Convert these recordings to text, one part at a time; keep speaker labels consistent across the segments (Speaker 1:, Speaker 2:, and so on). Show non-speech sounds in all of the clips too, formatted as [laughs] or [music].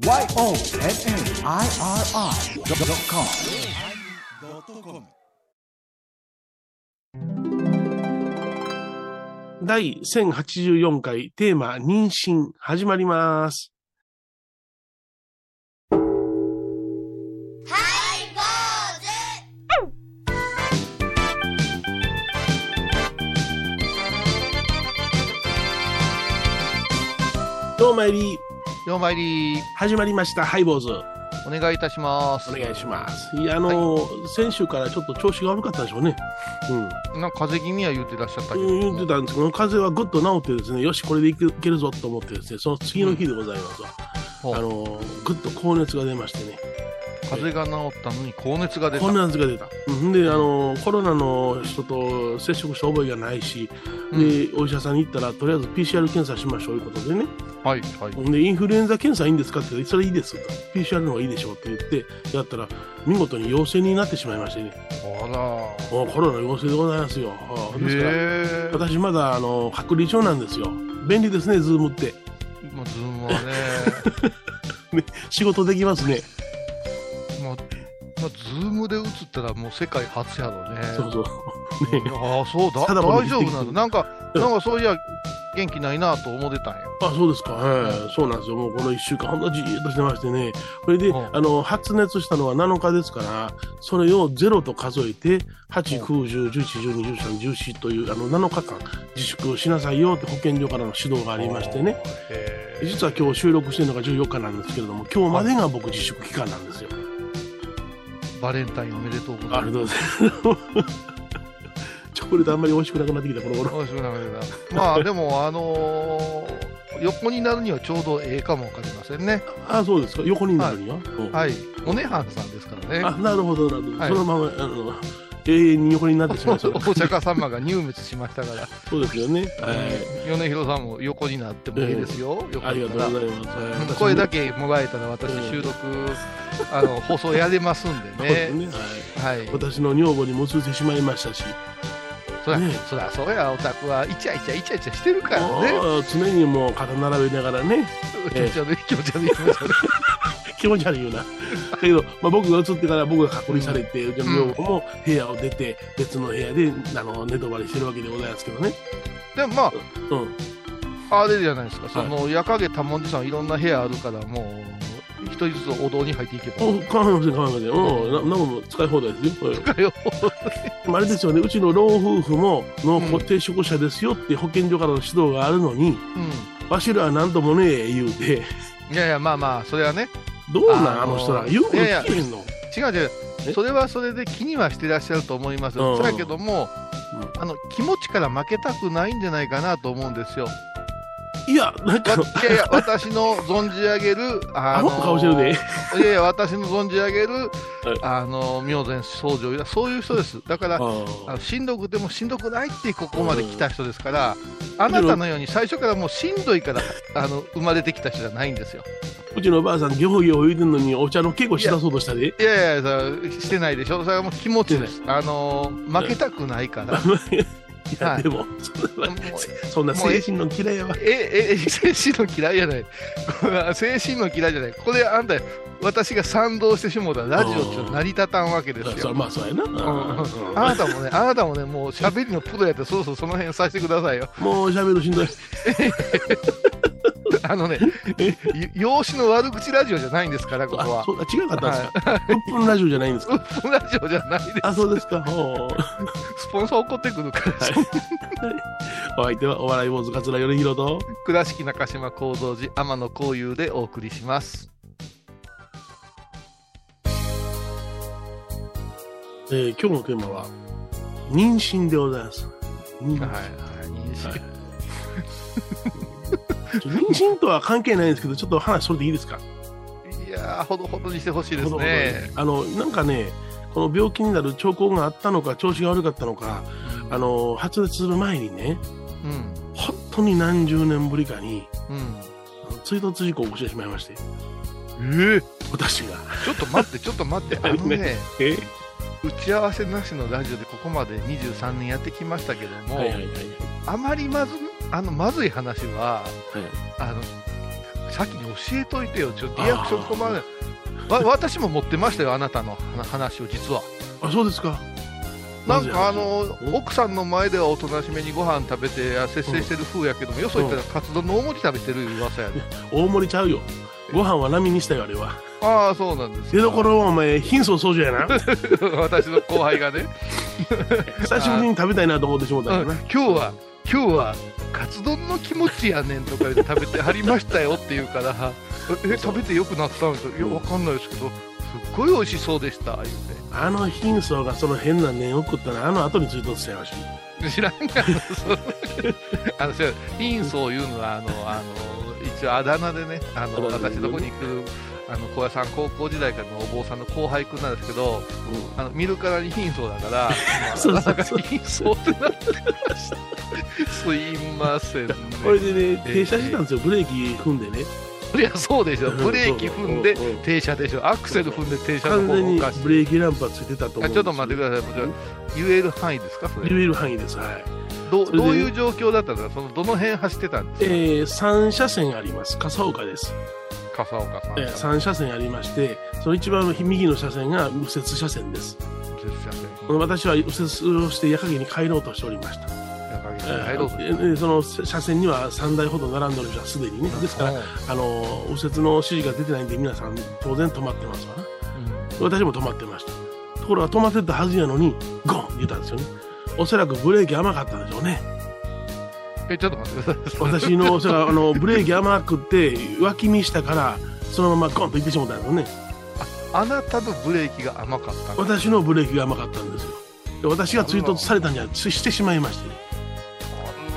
Speaker 1: YONNIRI.com 第1084回テーマ妊娠始まります。どうもえり、
Speaker 2: ようまいり
Speaker 1: 始まりました。ハイボーズ。
Speaker 2: お願いいたします。
Speaker 1: お願いします。いや、あの先週からちょっと調子が悪かったでしょうね。うん。
Speaker 2: なんか風邪気味は言ってらっしゃったけど、
Speaker 1: うん言ってたんですけど、風邪はぐっと治ってですね、よし、これでいけるぞと思ってですね、その次の日でございますわ。
Speaker 2: ほう
Speaker 1: あのぐっと高熱が出ましてね、
Speaker 2: 風邪が治ったのに高熱が出た。
Speaker 1: 高熱が出た。うんで、あのコロナの人と接触した覚えがないし、で、お医者さんに行ったら、とりあえず PCR 検査しましょうということでね、
Speaker 2: はい、はい。
Speaker 1: で、インフルエンザ検査いいんですかって言って、それいいですと、PCR の方がいいでしょうって言って、やったら、見事に陽性になってしまいましてね、
Speaker 2: あら
Speaker 1: もうコロナ陽性でございますよ。はあですから、
Speaker 2: へえ。
Speaker 1: 私まだあの隔離中なんですよ。便利ですね、 Zoom って。
Speaker 2: もう Zoom は [laughs] ね、
Speaker 1: 仕事できますね。
Speaker 2: ったらもう世界初やろね。
Speaker 1: そうそう。ね
Speaker 2: ああ、そうだ。大丈夫なんだ。なんか、
Speaker 1: うん
Speaker 2: なんかそういや、元気ないなと思ってたんや。
Speaker 1: あ、そうですか。はい。そうなんですよ。もうこの1週間、ほんとじーっとしてましてね。これで、
Speaker 2: うん
Speaker 1: あの、発熱したのは7日ですから、それを0と数えて、8、9、10、11、12、13、14という、あの、7日間自粛しなさいよって保健所からの指導がありましてね。実は今日収録してるのが14日なんですけれども、今日までが僕自粛期間なんですよ。
Speaker 2: バレンタインおめでとうございま
Speaker 1: ありがとうございます。[laughs] チョコレートあんまり美味しくなくなってきた、この頃。
Speaker 2: す。おいしくなかったまあ、でも、あのー横になるにはちょうどええかもわかりませんね。
Speaker 1: あ、そうですか。横になるには？うん
Speaker 2: はい。おねはんさんですからね。
Speaker 1: あ、なるほど、なるほど。
Speaker 2: はい
Speaker 1: そのまま、あの、永遠に横になってしまいそう。[laughs]
Speaker 2: お釈迦様が入滅しましたから、
Speaker 1: そうですよね。はい。
Speaker 2: 米広さんも横になってもいいですよ、よか
Speaker 1: ありが。とうございます。
Speaker 2: 声だけもらえたら私
Speaker 1: うん
Speaker 2: 収録、あの放送やれますん
Speaker 1: で
Speaker 2: ね。
Speaker 1: ね。はい。
Speaker 2: はい。
Speaker 1: 私の女房にも移ってしまいましたし、
Speaker 2: そりゃ、
Speaker 1: ね
Speaker 2: そりゃそうや、オタクはイチャイチャイチャイチャしてるからね。
Speaker 1: 常にもう肩並べながらね、
Speaker 2: 気 [laughs] 持ち悪い気持ち悪い気持ち悪い。
Speaker 1: 気持ち悪いよな。だ [laughs] けど、まあ、僕が移ってから僕が隔離されて、うちの女房も部屋を出て、別の部屋であの寝泊まりしてるわけでございますけどね。
Speaker 2: でもま
Speaker 1: うん。
Speaker 2: あ、あれじゃないですか、その矢影多文字さんいろんな部屋あるから、もう、一人ずつお堂に入っていけば。
Speaker 1: お構いません、構いません。うん。な、なんも使い放題ですよ。
Speaker 2: かよ。
Speaker 1: うんあれですよね、うちの老夫婦も濃厚接触者ですよって保健所からの指導があるのに、
Speaker 2: う
Speaker 1: わしらは何ともねえ言うて、
Speaker 2: ん。いやいや、まあまあ、それはね、
Speaker 1: どうなん
Speaker 2: あの
Speaker 1: 人ら。言うこと聞けへんの。
Speaker 2: 違う違う
Speaker 1: え、
Speaker 2: それはそれで気にはしてらっしゃると思います
Speaker 1: うん
Speaker 2: よ。そやけども、
Speaker 1: うん
Speaker 2: あの気持ちから負けたくないんじゃないかなと思うんですよ。
Speaker 1: いや、なんか
Speaker 2: わ、いやいや、私の存じ上げる、あ
Speaker 1: アホな顔してるで。
Speaker 2: いやいや、私の存じ上げる、あの明前僧正はそういう人です。だから、あ
Speaker 1: あ
Speaker 2: のしんどくてもしんどくないってここまで来た人ですから、あなたのように最初からもうしんどいからあの生まれてきた人じゃないんですよ。
Speaker 1: うちのおばあさん、ギョホギョホ言うてんのに、お茶の稽古しだそうとしたで。
Speaker 2: いやいや、そしてないでしょ。それはもう気持ちです。あの負けたくないから。[laughs]
Speaker 1: いや、
Speaker 2: はい
Speaker 1: でも、そんな
Speaker 2: もう
Speaker 1: そんな精神の嫌いやわ。
Speaker 2: え、え、精神の嫌いじゃない。[laughs] 精神の嫌いじゃない。これ、あんた、私が賛同してしもうたらラジオって成り立たんわけですよ。
Speaker 1: そまあ、そうやな。
Speaker 2: あなたもね、あなたもね、もう喋りのプロやって、そろそろその辺させてくださいよ。
Speaker 1: んもう喋るしんどい。[laughs] [laughs]
Speaker 2: あのね、容姿の悪口ラジオじゃないんですから、ここ
Speaker 1: あ
Speaker 2: は、
Speaker 1: そうだ、違かったんですか？うっぷんラジオじゃないんですか？
Speaker 2: うっぷんラジオじゃないです。
Speaker 1: あ、そうですか。
Speaker 2: スポンサー怒ってくるから、
Speaker 1: お相手はお笑い坊主桂米宏と。
Speaker 2: 倉敷中島幸三寺天野幸雄でお送りします。
Speaker 1: えー今日のテーマは、妊娠でございます。妊娠
Speaker 2: はい、はい、認識
Speaker 1: はいちょ妊娠とは関係ないんですけど、ちょっと話それでいいですか？
Speaker 2: いやー、ほどほどにしてほしいですね。
Speaker 1: あの、なんかね、この病気になる兆候があったのか、調子が悪かったのか、あの、発熱する前にね、
Speaker 2: うん、
Speaker 1: 本当に何十年ぶりかに、
Speaker 2: うん。
Speaker 1: 追突事故を起こしてしまいまして、
Speaker 2: え
Speaker 1: 私が。
Speaker 2: ちょっと待って、ちょっと待って、[laughs] あのね、
Speaker 1: え？
Speaker 2: 打ち合わせなしのラジオでここまで23年やってきましたけども、
Speaker 1: はいはいはい。
Speaker 2: あまりまずあのまずい話は、
Speaker 1: はい
Speaker 2: あの先に教えといてよ、ちょっとリアクション困る。わ [laughs] 私も持ってましたよ、あなたの話話を、実は。
Speaker 1: あ、そうですか。
Speaker 2: なんかあの
Speaker 1: うん
Speaker 2: 奥さんの前ではおとなしめにご飯食べてあ節制してる風やけども、よそ行ったらカツ丼の大盛り食べてる噂やで、[laughs]
Speaker 1: 大盛りちゃうよ。ご飯は波にしたよ、あれは。
Speaker 2: ああそうなんです
Speaker 1: 出どころはお前、貧相そうじゃやな。[laughs]
Speaker 2: 私の後輩がね、
Speaker 1: 久しぶりに食べたいなと思ってしもた
Speaker 2: うん
Speaker 1: からな。
Speaker 2: 今日は今日はカツ丼の気持ちやねんとか言って食べてはりましたよって言うから [laughs] え食べてよくなったんですよ。いやわかんないですけどすっごい美味しそうでした言う
Speaker 1: あの貧相がその変な念を送ったら、あの後についとってたやし。
Speaker 2: て知らんが [laughs] あの貧相言うのはあのあの一応あだ名でねあの私どこに行くあの高野山高校時代からのお坊さんの後輩くんなんですけどあの見るからに貧相だから、[laughs] ま
Speaker 1: うそ [laughs]
Speaker 2: 貧相ってなってましたすいませんね。
Speaker 1: これでね、停車したんですよ、ブレーキ踏んでね。
Speaker 2: いやそうでしょ。ブレーキ踏んで
Speaker 1: うんう。ん
Speaker 2: 停車でしょ。アクセル踏んで停車の方がおかしい
Speaker 1: ブレーキランプはついてたと思う
Speaker 2: ちょっと待ってください。言える範囲ですか？それ。
Speaker 1: 言える範囲です。はい。
Speaker 2: どどういう状況だったんですか？そのどの辺走ってたんですか、
Speaker 1: えー、3車線あります。笠岡です。
Speaker 2: 笠岡さん、
Speaker 1: えー、3車線ありまして、その一番右の車線が右折車線です。
Speaker 2: 右折車線
Speaker 1: 私は右折をして矢影に帰ろうとしておりました。
Speaker 2: 中木
Speaker 1: え
Speaker 2: さん入ろうと
Speaker 1: ーえーその車線には3台ほど並んでおる人はすでにね。ですから、あの右折の指示が出てないんで皆さん当然止まってますわな。私も止まってました。ところが止まってたはずやのに、ゴンって言ったんですよね。おそらくブレーキ甘かったんでしょうね。
Speaker 2: えちょっと待ってください
Speaker 1: 私の、そあの、ブレーキ甘くって、脇見したから、そのままゴンと行ってしまったんですよね。
Speaker 2: あなたのブレーキが甘かった
Speaker 1: 私のブレーキが甘かったんですよ。で私が追突されたんじゃししてしまいまして、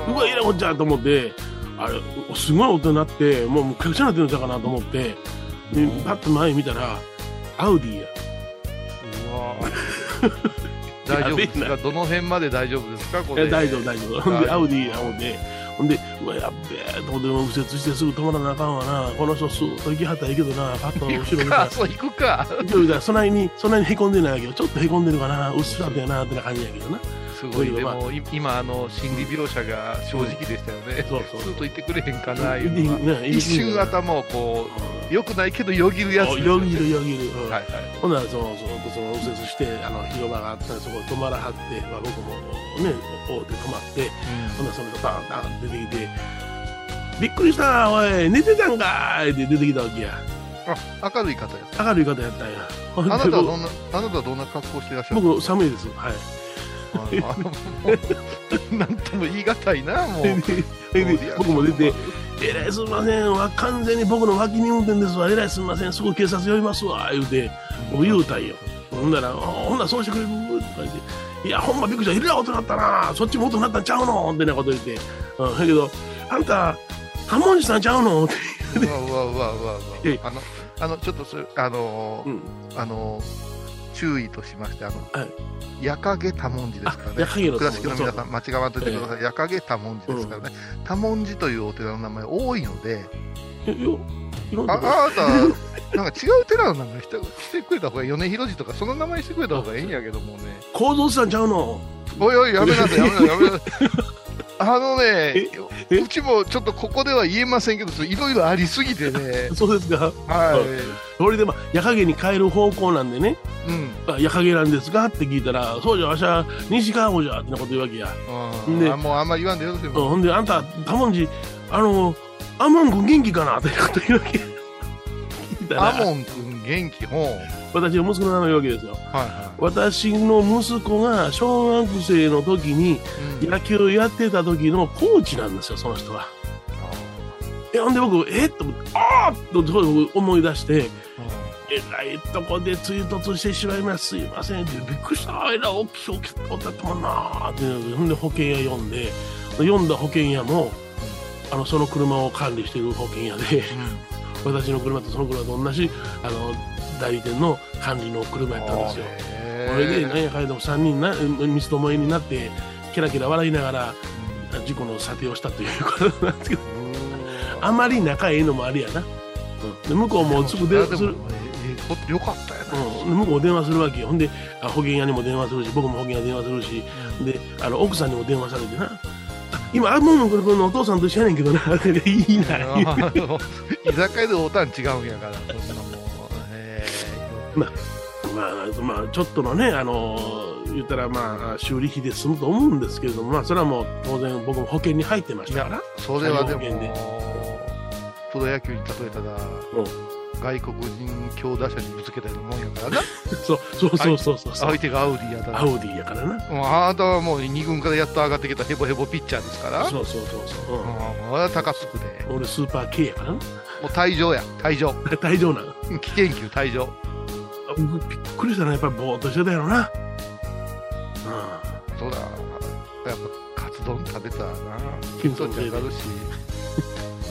Speaker 1: うわ、いらこっちゃと思って、あれ、すごい音になって、もうむっちゃくちゃなってるんちゃうかなと思って、でパッと前見たら、アウディや。
Speaker 2: うわ大丈夫ですか？どの辺まで大丈夫ですか？これ。
Speaker 1: え大丈夫、大丈夫。ほんで、アウディやほんで、ほんで、うわ、やっべえ、と思って、右折してすぐ止まらなあかんわな。この人、スーッと行きはったらいいけどな、パッと後ろ見たら、[laughs]
Speaker 2: かそう行くか。
Speaker 1: 勢いがそんなに、そんなにへこんでないけど、ちょっとへこんでるかな、うっすらとやな、ってな感じやけどな。
Speaker 2: すごいで
Speaker 1: まあ
Speaker 2: もい今あの心理描写が正直でしたよね、
Speaker 1: そうそう
Speaker 2: スーッと言ってくれへんかないう一瞬頭をこうよくないけどよぎるやつ。
Speaker 1: よぎるよぎる。うん
Speaker 2: はいはい。
Speaker 1: ほんならそのそのその右折してあの広場があったらそこ止まらはって、まあ、僕もねおうで止まってほんならその人バンバン出てきて「びっくりしたおい寝てたんかい!」って出てきたわけや
Speaker 2: あ明るい方や
Speaker 1: 明るい方やったんや
Speaker 2: あなたは
Speaker 1: 僕
Speaker 2: どんなあなたはどんな格好してらっしゃる
Speaker 1: 僕寒いですはい [laughs]
Speaker 2: なんとも言い難いなもう。
Speaker 1: 僕も出て「えらいすみませんわ完全に僕の脇見運転ですわ。えらいすみませんすぐ警察呼びますわ」言うて僕言うたんよ。ほんなら「あほんならそうしてくれる?」とか言って「いやほんまびっくりした。えらい音なったな。そっちも音なったんちゃうの?」ってなこと言って「うん、だけどあんたタモンジさんちゃうの?」って
Speaker 2: うわうわうわうわ。うわ
Speaker 1: え。
Speaker 2: あのあのちょっとそれあのー
Speaker 1: うん。
Speaker 2: あのー注意としましてあの、
Speaker 1: はい。
Speaker 2: 矢影多文字ですからね。倉敷の皆さん間違わんといてください、矢影多文字ですからね、多文字というお寺の名前多いのであ
Speaker 1: な
Speaker 2: あなたなんか違う寺の名前してくれた方が米広寺とかその名前してくれた方がいいんやけどもね。
Speaker 1: 構造さんちゃうの。
Speaker 2: おいおいやめなさいやめなさいやめなさいあのね
Speaker 1: え
Speaker 2: うちもちょっとここでは言えませんけどいろいろありすぎてね。[laughs]
Speaker 1: そうですか？
Speaker 2: は
Speaker 1: それでまあ矢影に帰る方向なんでね。
Speaker 2: いうん。
Speaker 1: あ矢影なんですかって聞いたら、そうじゃ、わしは西川郷じゃってなこと言うわけや。で
Speaker 2: うん。あもうあんまり言わんでよろしい
Speaker 1: うん。ほんで、あんた、タモンジ、あの、アモン君元気かな？ってこと言うわけ。
Speaker 2: アモン君元気ほう
Speaker 1: 私の息子の名前わけですよ。
Speaker 2: はいは
Speaker 1: 私の息子が小学生の時に野球やってた時のコーチなんですよ、その人は。え、ほんで僕、えっと思って、あーっと思い出して、えらいとこで追突してしまいます。すいませんって、びっくりした。えらい大きい大きい音だったもんなーって、ほんで保険屋呼んで、呼んだ保険屋も、あの、その車を管理している保険屋で、私の車とその車と同じ、あの、代理店の管理の車やったんですよ。それで、なんやかんやでも3人な、三つどもえになって、ケラケラ笑いながら、事故の査定をしたということなんですけど、あまり仲ええのもあるやな。うん、で向こうもすぐ電話する。
Speaker 2: よかったよな、
Speaker 1: うん、で向こう電話するわけよ。ほんであ保険屋にも電話するし僕も保険屋電話するし。であの奥さんにも電話されてな「あ今、あもうこれこのお父さんと一緒やねんけどな、[laughs] いいな。[laughs]
Speaker 2: 居酒屋でおたん違うんやから、そんなもう、え
Speaker 1: まあ、まあ、ちょっとのね、あの言ったらまあ、修理費で済むと思うんですけれども、まあ、それはもう当然僕も保険に入ってましたから。
Speaker 2: や。、それはでもプロ野球に例えたら、外国人強打者にぶつけたようなもんやからな、[laughs]
Speaker 1: そうそうそうそうそう。
Speaker 2: 相手がアウディやったら、も
Speaker 1: アウディやからな。
Speaker 2: うあなたはもう2軍からやっと上がってきたヘボヘボピッチャーですから、
Speaker 1: そうそうそうそう。
Speaker 2: うん、これは高津区で、
Speaker 1: うん俺スーパー K やからな。
Speaker 2: もう退場や、退場、
Speaker 1: 大丈夫なの。
Speaker 2: 危険球退場。
Speaker 1: 僕びっくりしたな、やっぱりぼーっとしてたやろな。
Speaker 2: そうだ、やっぱカツ丼食べたらな、血糖値上がるし、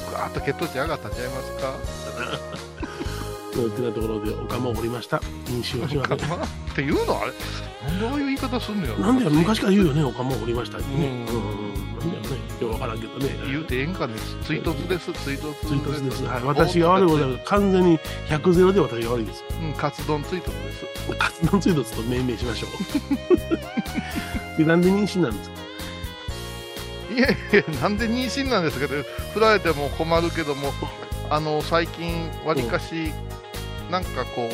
Speaker 2: ぐわーっと血糖値上がったんちゃいますか？[laughs]
Speaker 1: うん。ってなところで、丘もおりました。飲酒をしました。
Speaker 2: っていうの？あれ？なんでああいう言い方すんのよ
Speaker 1: なんでやろ昔から言うよね、丘もおりましたね。
Speaker 2: う
Speaker 1: うん。なんでやろね。よくわからんけどね。
Speaker 2: 言うてええんかね追突です追突
Speaker 1: 追突です。はい。私が悪いことは完全に100ゼロで私が悪いです。
Speaker 2: うんカツ丼追突です
Speaker 1: 活動追突と命名しましょう。[laughs] で、なんで妊娠なんですか？
Speaker 2: いやいやなんで妊娠なんですかって振られても困るけどもあの最近わりかしなんかこ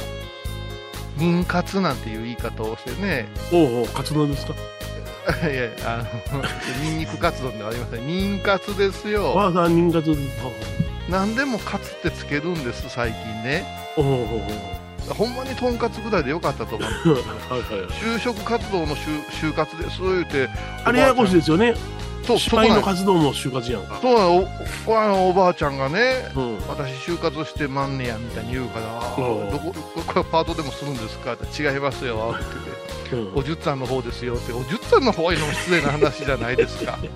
Speaker 2: う妊活なんていう言い方をしてね
Speaker 1: おうおう、活動ですか？[laughs]
Speaker 2: いやいやあのニンニクカツ丼ではありません妊活ですよ
Speaker 1: わあさん、妊活。
Speaker 2: 何でもカツってつけるんです最近ね
Speaker 1: おうおうおう。
Speaker 2: ほんまにとんかつぐらいでよかったと思う [laughs]
Speaker 1: はい。
Speaker 2: 就職活動の就就活です言うて
Speaker 1: あれややこしいですよね。
Speaker 2: そう
Speaker 1: 司会の活動も就活やんか。
Speaker 2: そうなのおばあちゃんがね
Speaker 1: うん。
Speaker 2: 私就活してまんねやみたいに言うから
Speaker 1: うん
Speaker 2: どここれパートでもするんですかって違いますよって言って
Speaker 1: うん。
Speaker 2: おじゅっさんの方ですよっておじゅっさんの方への失礼な話じゃないですか [laughs]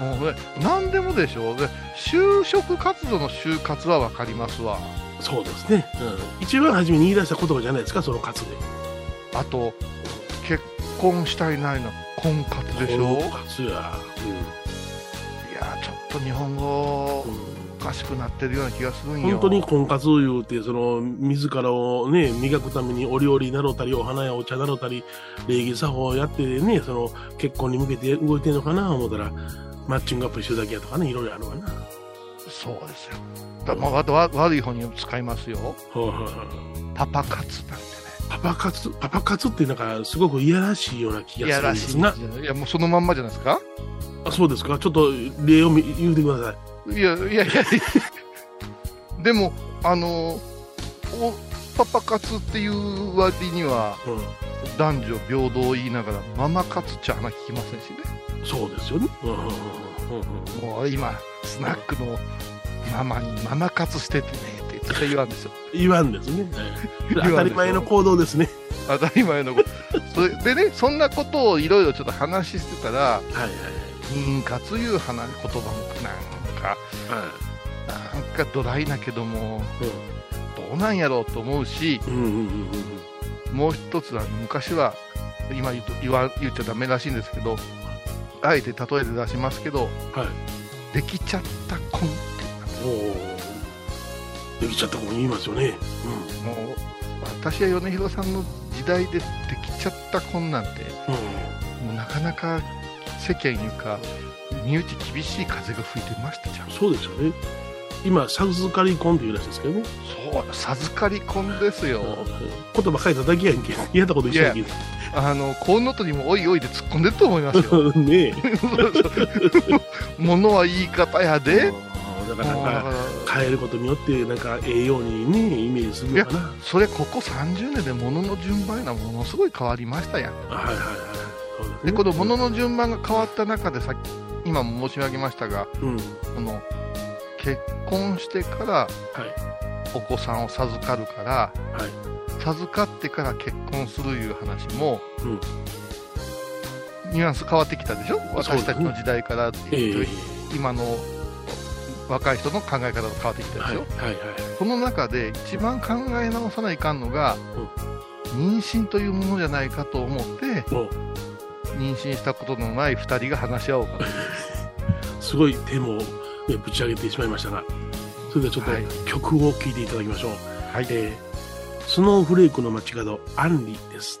Speaker 2: もうね何でもでしょうで就職活動の就活は分かりますわ
Speaker 1: うん。そうですね。うん。一番初めに言い出した言葉じゃないですか、その活で。
Speaker 2: あと結婚したいないの婚活でしょ？
Speaker 1: 婚活や。
Speaker 2: いやちょっと日本語
Speaker 1: うん。うん
Speaker 2: おかしくなってるような気がするんよ
Speaker 1: 本当に婚活を言うて、その、自らをね、磨くためにお料理なろうたり、お花やお茶なろうたり、礼儀作法をやってね、その、結婚に向けて動いてるのかな、思ったら、マッチングアップしてるだけやとかね、いろいろあるわな。
Speaker 2: そうですよだまあ、悪い方に使いますよ
Speaker 1: はいは
Speaker 2: パパ活なんてね
Speaker 1: パパ活、パパ活ってなんか、すごくいやらしいような気がするんですが。
Speaker 2: いやもうそのまんまじゃないですか？
Speaker 1: あそうですか？ちょっと例を見言うてください。
Speaker 2: いやいやいやでもあのおパパ活っていう割には
Speaker 1: うん。
Speaker 2: 男女平等を言いながらママ活っちゃ話聞きませんしね
Speaker 1: そうですよね。うんうんうん
Speaker 2: もう今スナックのママにママ活しててね絶対言わんですよ
Speaker 1: 言わんですね。[laughs] 当たり前の行動ですね。
Speaker 2: 当たり前のことそれでねそんなことをいろいろちょっと話してたら
Speaker 1: はいはい
Speaker 2: 妊活いう話言葉もなんか
Speaker 1: はい。
Speaker 2: なんかドライだけども
Speaker 1: うん
Speaker 2: どうなんやろうと思うし
Speaker 1: うんうんうんうん
Speaker 2: もう一つあの昔は今言うと言わ言っちゃダメらしいんですけどあえて例えで出しますけど
Speaker 1: うん。はい。
Speaker 2: できちゃった婚っていうのが
Speaker 1: おお。できちゃった子も言いますよね。
Speaker 2: もう私は米広さんの時代でできちゃった婚なんて
Speaker 1: うん。うん。
Speaker 2: もうなかなか世間いうか身内厳しい風が吹いてましたじゃん
Speaker 1: そうですよね。今、授かり婚というらしいですけどね。
Speaker 2: そう授かり婚ですよ
Speaker 1: 言葉書いただけやんけ。やったこと一緒やんけ。
Speaker 2: あのコウノトリもおいおいで突っ込んでると思いますよ [laughs]
Speaker 1: ねえ。[laughs] [laughs]
Speaker 2: 物は言い方やで
Speaker 1: うんだから変えることによって、なんかええようにね、イメージするのかな。
Speaker 2: それここ30年で物の順番がものすごい変わりましたやん
Speaker 1: はいはいはい。ですね
Speaker 2: でこの物の順番が変わった中でさっき今も申し上げましたが
Speaker 1: うん。
Speaker 2: この結婚してから
Speaker 1: はい。
Speaker 2: お子さんを授かるから、
Speaker 1: はい。
Speaker 2: 授かってから結婚するいう話も、
Speaker 1: うん
Speaker 2: ニュアンス変わってきたでしょ？私たちの時代から
Speaker 1: ええ
Speaker 2: いう今の若い人の考え方が変わってきたで
Speaker 1: はい。
Speaker 2: しょ、
Speaker 1: はい。はい。
Speaker 2: その中で一番考え直さないかんのが、妊娠というものじゃないかと思って妊娠したことのない2人が話し合おうかと [laughs]
Speaker 1: すごいテーマを、ね、ぶち上げてしまいましたが、それではちょっと
Speaker 2: はい
Speaker 1: 曲を聴いていただきましょう。
Speaker 2: はい
Speaker 1: えースノーフレークの街角、アンリです。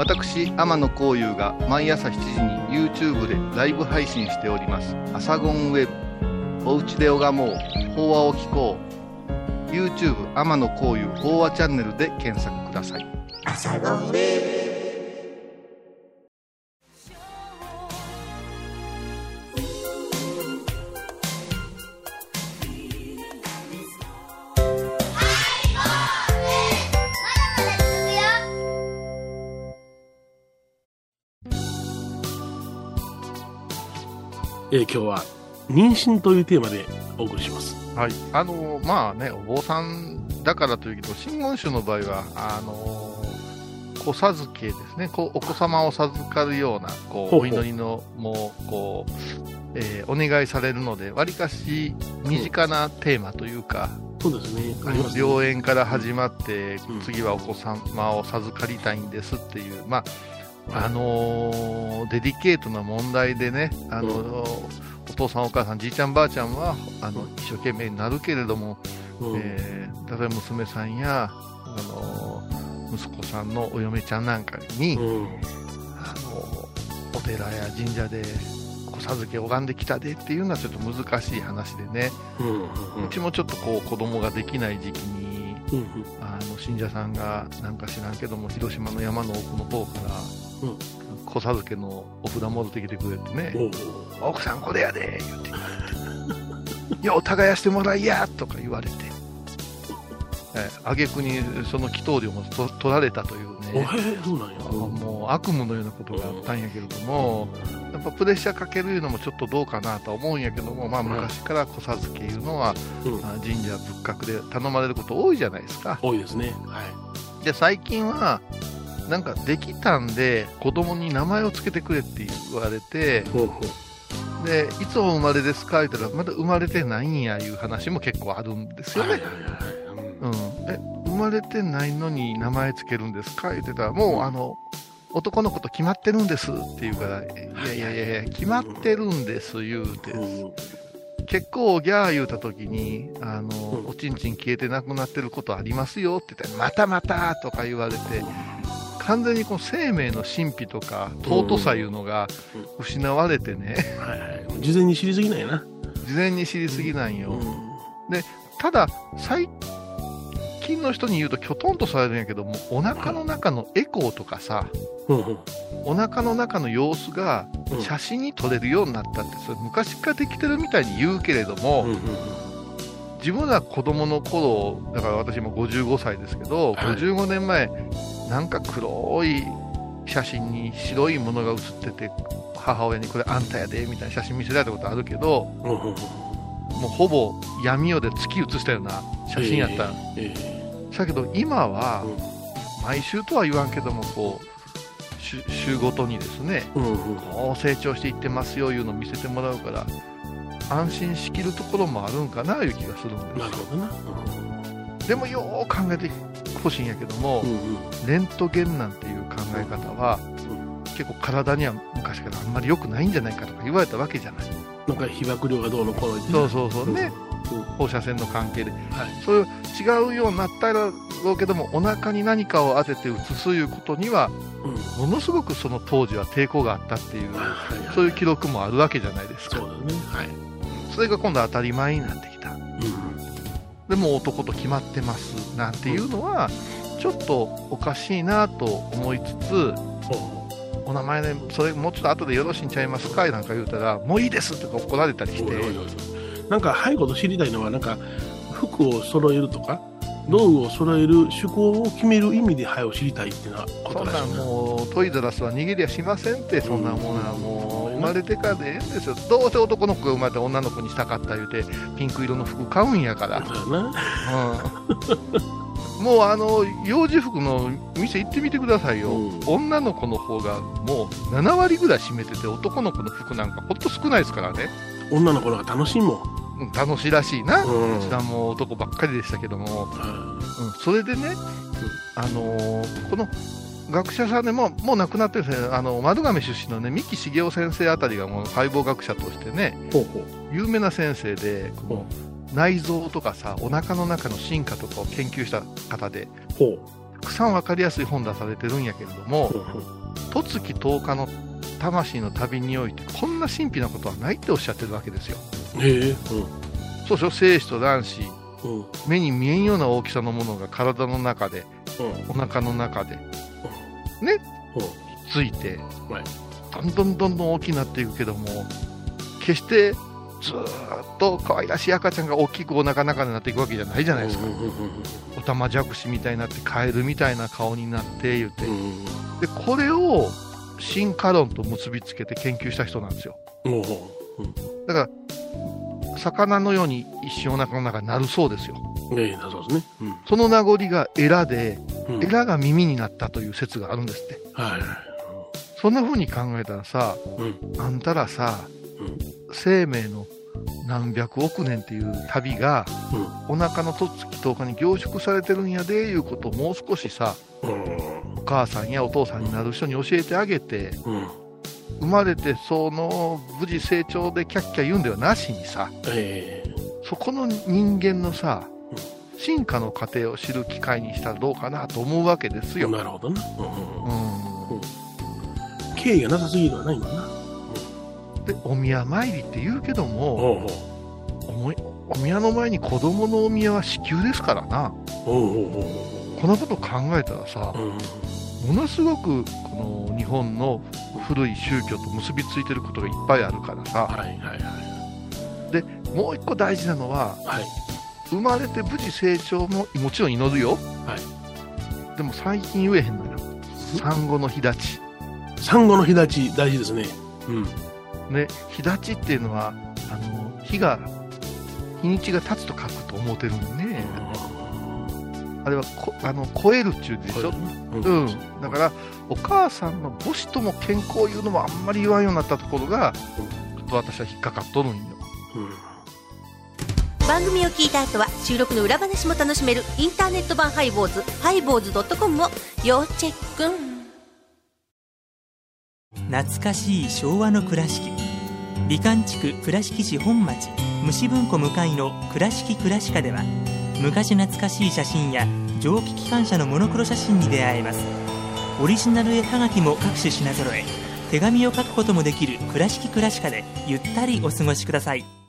Speaker 2: 私天野幸雄が毎朝7時に YouTube でライブ配信しております「アサゴンウェブ」「おうちで拝もう。法話を聞こう」YouTube 天野幸雄法話チャンネルで検索ください。
Speaker 1: えー今日は妊娠というテーマでお送りします。
Speaker 2: はい、あのまあね、お坊さんだからというけど、真言宗の場合は、あの子授けですね、こうお子様を授かるようなこうお祈りのもうこう、えーお願いされるので、わりかし身近なテーマというか、
Speaker 1: そうですね。ありますね。
Speaker 2: 良縁から始まって、
Speaker 1: うん
Speaker 2: 次はお子様を授かりたいんですっていう、まああのーデリケートな問題でね、あのーお父さん、お母さん、じいちゃん、ばあちゃんはあの一生懸命になるけれども、
Speaker 1: うん。
Speaker 2: えー例えば娘さんや、あのー息子さんのお嫁ちゃんなんかに、
Speaker 1: うん。
Speaker 2: あのーお寺や神社で子授け拝んできたでっていうのはちょっと難しい話でね、
Speaker 1: うん。うん
Speaker 2: うちもちょっとこう子供ができない時期に、
Speaker 1: うん。うん。
Speaker 2: あの信者さんがなんか知らんけども広島の山の奥の方から、
Speaker 1: うん
Speaker 2: 子授けのお札戻ってきてくれてね、奥さんこれやで言って言われて、よう耕してもらいやとか言われて、えあげくにその祈祷料もと取られたというね、
Speaker 1: えそうなんや。
Speaker 2: もう悪夢のようなことがあったんやけれども、やっぱプレッシャーかけるのもちょっとどうかなとは思うんやけども、まあ、昔から子授けいうのは、
Speaker 1: うん。
Speaker 2: あ神社仏閣で頼まれること多いじゃないですか。
Speaker 1: 多いですね。はい。
Speaker 2: で最近はなんかできたんで子供に名前を付けてくれって言われて
Speaker 1: ほうほう
Speaker 2: でいつお生まれですか言ったらまだ生まれてないんやいう話も結構あるんですよね、
Speaker 1: はいはいはいはい。
Speaker 2: うん、え生まれてないのに名前付けるんですか？言ってたらもうあの男の子と決まってるんですって言うからいやいやいやいや決まってるんです言うて。
Speaker 1: うん。
Speaker 2: 結構ギャー言うた時にあの、
Speaker 1: うん。
Speaker 2: おちんちん消えてなくなってることありますよって言ったらまたまたとか言われて完全にこの生命の神秘とか尊さいうのが
Speaker 1: うん。
Speaker 2: 失われてね、
Speaker 1: はいはい。事前に知りすぎないな。
Speaker 2: 事前に知りすぎなんよ、
Speaker 1: うん。
Speaker 2: ただ最近の人に言うときょとんとされるんやけどもお腹の中のエコーとかさ
Speaker 1: うんうん。
Speaker 2: お腹の中の様子が
Speaker 1: うん。
Speaker 2: 写真に撮れるようになったってそれ昔からできてるみたいに言うけれども、
Speaker 1: うんうん
Speaker 2: 自分ら子供の頃だから私も55歳ですけど、
Speaker 1: はい。
Speaker 2: 55年前なんか黒い写真に白いものが写ってて母親にこれあんたやでみたいな写真見せられたことあるけど
Speaker 1: うんうんうん。
Speaker 2: もうほぼ闇夜で月写したような写真やった、
Speaker 1: ええ
Speaker 2: だけど今は
Speaker 1: うん。
Speaker 2: 毎週とは言わんけどもこう週週ごとにですね
Speaker 1: うんうん。
Speaker 2: こう成長していってますよいうのを見せてもらうから安心しきるところもあるんかないう気がするんです
Speaker 1: なるほどな。
Speaker 2: でもよーく考えてほしいんやけども、
Speaker 1: うんうん
Speaker 2: レントゲンなんていう考え方は、結構体には昔からあんまり良くないんじゃないかとか言われたわけじゃない。
Speaker 1: なんか被爆量がどうのこうの言って
Speaker 2: そうそうそうね、
Speaker 1: うん
Speaker 2: 放射線の関係で。
Speaker 1: はい。
Speaker 2: そういう違うようになったらろうけども、お腹に何かを当てて写すいうことには、
Speaker 1: うん
Speaker 2: ものすごくその当時は抵抗があったっていう、
Speaker 1: はいはい
Speaker 2: そういう記録もあるわけじゃないですか。
Speaker 1: そうだね。はい。
Speaker 2: それが今度当たり前になってきた。
Speaker 1: うん
Speaker 2: でも男と決まってます。なんていうのは、ちょっとおかしいなと思いつつ、
Speaker 1: ほ
Speaker 2: お名前ね、それもうちょっと後でよろしいんちゃいますか？いなんか言うたら、もういいですとか怒られたりして、
Speaker 1: うなんか早いこと知りたいのはなんか服を揃えるとか道具を揃える趣向を決める意味で早を知りたいっていうのはこ
Speaker 2: そんなもうトイザらスは逃げりゃしませんって、そんなものはもう生まれてからでええんですよ。どうせ男の子が生まれて女の子にしたかった言うて、ピンク色の服買うんやから。
Speaker 1: そうやな。
Speaker 2: うん。もうあの幼児服の店行ってみてくださいよ、
Speaker 1: うん。
Speaker 2: 女の子の方がもう7割ぐらい占めてて、男の子の服なんかほんと少ないですからね、
Speaker 1: 女の子の方が楽しいもん。
Speaker 2: うん楽しいらしいな、
Speaker 1: うん。
Speaker 2: こちらも男ばっかりでしたけども、うん、それでね、あのーこの学者さんでももう亡くなってるんですね、あの丸亀出身のね三木茂雄先生あたりがもう解剖学者としてね、
Speaker 1: ほうほう。
Speaker 2: 有名な先生で、この内臓とかさ、お腹の中の進化とかを研究した方で、
Speaker 1: ほ
Speaker 2: たくさん分かりやすい本出されてるんやけれども十月10日の魂の旅において、こんな神秘なことはないっておっしゃってるわけですよ。
Speaker 1: へえ。
Speaker 2: そうでしょ、精子と卵子、
Speaker 1: うん。うん。
Speaker 2: 目に見えんような大きさのものが体の中で、
Speaker 1: うん。
Speaker 2: お腹の中で
Speaker 1: うん。
Speaker 2: ついて、
Speaker 1: はい
Speaker 2: どんどんどんどん大きくなっていくけども、決してずーっと可愛らしい赤ちゃんが大きくお腹の中になっていくわけじゃないじゃないですか。おたまじゃくしみたいになって、カエルみたいな顔になって言って、
Speaker 1: うん。
Speaker 2: で、これを進化論と結びつけて研究した人なんですよ。だから、魚のように一瞬お腹の中になるそうですよ。
Speaker 1: う。ええ、だそうですね。
Speaker 2: その名残がエラで、エラが耳になったという説があるんですって。
Speaker 1: はいはい。
Speaker 2: そんな風に考えたらさ、
Speaker 1: うん。
Speaker 2: あんたらさ、
Speaker 1: うん。
Speaker 2: 生命の何百億年っていう旅が、お腹のとっつき10日に凝縮されてるんやでいうことをもう少しさ、
Speaker 1: うん。
Speaker 2: お母さんやお父さんになる人に教えてあげて、
Speaker 1: うん。
Speaker 2: 生まれてその無事成長でキャッキャ言うんではなしにさ、
Speaker 1: ええ。
Speaker 2: そこの人間のさ
Speaker 1: うん、
Speaker 2: 進化の過程を知る機会にしたらどうかなと思うわけですよ。
Speaker 1: なるほどな。うんうん
Speaker 2: うん
Speaker 1: 敬意がなさすぎるはないんだな。
Speaker 2: で、お宮参りって言うけども、
Speaker 1: ほうほ
Speaker 2: おもいお宮の前に子供のお宮は子宮ですからな。
Speaker 1: う。ほうほうほ
Speaker 2: こんなこと考えたらさ
Speaker 1: う。、うん。
Speaker 2: ものすごくこの日本の古い宗教と結びついてることがいっぱいあるからさ、
Speaker 1: はいはいはい。
Speaker 2: もう一個大事なのは、
Speaker 1: はい。
Speaker 2: 生まれて無事成長ももちろん祈るよ。
Speaker 1: はい。
Speaker 2: でも最近言えへんのよ。産後の日立ち。
Speaker 1: 産後の日立ち大事ですね。うん。
Speaker 2: ね、日立ちっていうのは、あの、日が、日にちが経つと書くと思ってるんでね。あれはこ、あの、超えるっちゅうでしょ？
Speaker 1: うん
Speaker 2: うん。だから、お母さんの母子とも健康言うのもあんまり言わんようになったところが、ちょっと私は引っかかっとるんよ。
Speaker 1: うん
Speaker 3: 番組を聞いた後は収録の裏話も楽しめるインターネット版ハイボーズハイボーズドットコムを要チェック。
Speaker 4: 懐かしい昭和の倉敷。美観地区倉敷市本町虫文庫向かいの「倉敷倉歯科」では昔懐かしい写真や蒸気機関車のモノクロ写真に出会えます。オリジナル絵はがきも各種品揃え手紙を書くこともできる「倉敷倉歯科」でゆったりお過ごしください。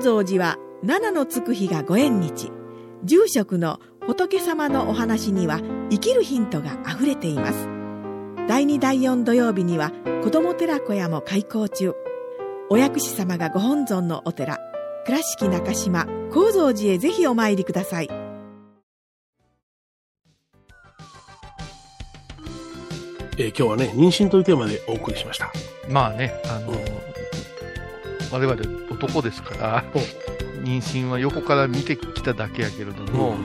Speaker 5: 高蔵寺は七のつく日がご縁日。住職の仏様のお話には生きるヒントがあふれています。第2第4土曜日には子ども寺小屋も開校中。お薬師様がご本尊のお寺倉敷中島・高蔵寺へぜひお参りください。
Speaker 1: えー今日はね、妊娠というテーマでお送りしました。
Speaker 2: まあね、あの、
Speaker 1: うん
Speaker 2: 我々男ですから、妊娠は横から見てきただけやけれども、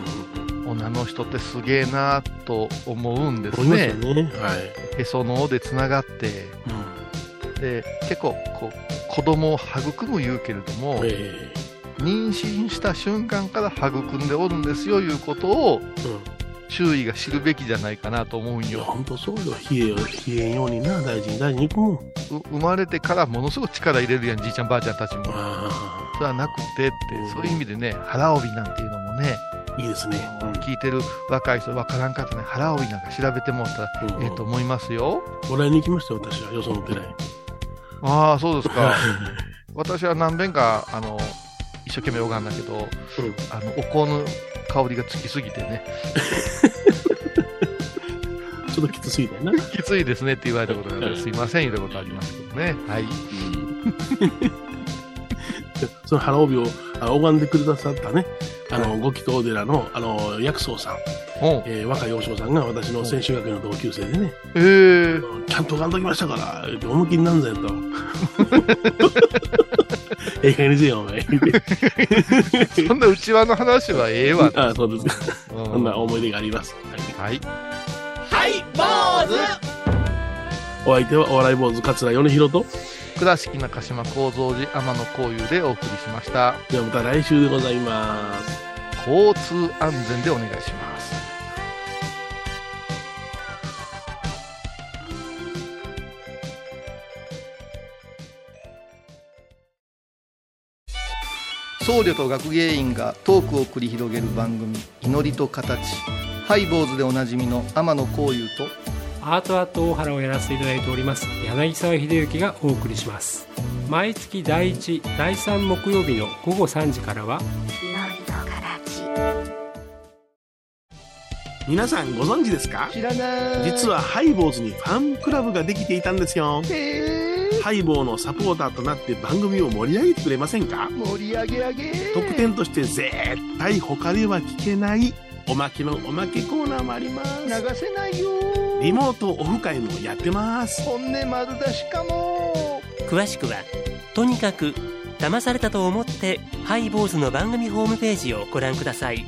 Speaker 2: 女の人ってすげえなと思うんです
Speaker 1: 思いますよ
Speaker 2: ね。
Speaker 1: ね。はい。
Speaker 2: へその緒でつながって、で、結構、こう、子供を育む言うけれども、
Speaker 1: え
Speaker 2: 妊娠した瞬間から育んでおるんですよ、いうことを、
Speaker 1: えうん。
Speaker 2: 周囲が知るべきじゃないかなと思うんよ。
Speaker 1: ほんとそうよ。冷えよ、冷えんようにな、大事に大事にいくもん。
Speaker 2: う生まれてからものすごく力入れるやん、じいちゃんばあちゃんたちも。
Speaker 1: あ
Speaker 2: それはなくてって、そういう意味でね、腹帯なんていうのもね、
Speaker 1: あ、いいですね。
Speaker 2: 聞いてる若い人わからんかったね、腹帯なんか調べてもらったら
Speaker 1: うん
Speaker 2: ええと思いますよ。
Speaker 1: もらいに行きましたよ、私は。よその寺へ。
Speaker 2: ああ、そうですか。[laughs] 私は何遍か、あの、一生懸命拝んだけど、
Speaker 1: うん
Speaker 2: あの、お香の香りがつきすぎてね、[laughs]
Speaker 1: ちょっときつすぎたよな。
Speaker 2: きついですねって言われたことがあすいません言ったことありますけどね。はい。[laughs]
Speaker 1: その腹帯をあ拝んでくださったね、あの、ご祈祷寺の、あの、薬草さん、えー若い和尚さんが私の専修学院の同級生でね、
Speaker 2: えー、
Speaker 1: ちゃんと拝んどきましたから、言って思いっきりなんぞやと。[laughs] ええ加減にせよ、お前。[laughs]
Speaker 2: そんな内輪の話はええわ。[laughs]
Speaker 1: あそうですか。
Speaker 2: うん
Speaker 1: そんな思い出があります。はい
Speaker 2: はい。
Speaker 1: お相手はお笑い坊主桂米広と、
Speaker 2: 倉敷中島幸三寺天野幸雄でお送りしました。
Speaker 1: ではまた来週でございます。
Speaker 2: 交通安全でお願いします。僧侶と学芸員がトークを繰り広げる番組「祈りと形」ハイボーズでおなじみの天野幸雄と
Speaker 6: アートアート大原をやらせていただいております柳沢秀幸がお送りします。毎月第1第3木曜日の午後3時からは
Speaker 1: 皆さんご存知ですか？
Speaker 2: 知らない。
Speaker 1: 実はハイボーズにファンクラブができていたんですよ。ハイボーのサポーターとなって番組を盛り上げてくれませんか？
Speaker 2: 盛り上げ上げ。
Speaker 1: 特典として絶対他では聞けないおまけのおまけコーナーもあります。
Speaker 2: 流せないよ。
Speaker 1: リモートオフ会もやってます。
Speaker 2: 本音丸出しかも。
Speaker 4: 詳しくはとにかく騙されたと思ってハイボーズの番組ホームページをご覧ください。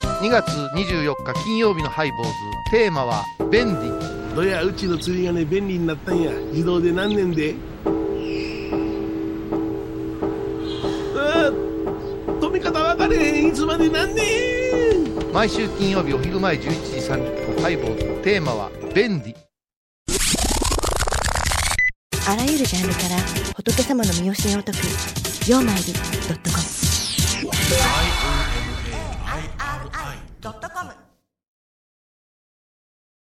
Speaker 2: 2月24日金曜日のハイボーズ。テーマは「便利」
Speaker 1: どやうちの釣りが、ね、便利になったんや。自動で何年で。ああ止め方分かれへん。いつまで何年。
Speaker 2: 毎週金曜日お昼前11時30分解剖。テーマは「便利」
Speaker 7: あらゆるジャンルから仏様の見教えを解く「曜マイリ .com」「IOMAIRI.com」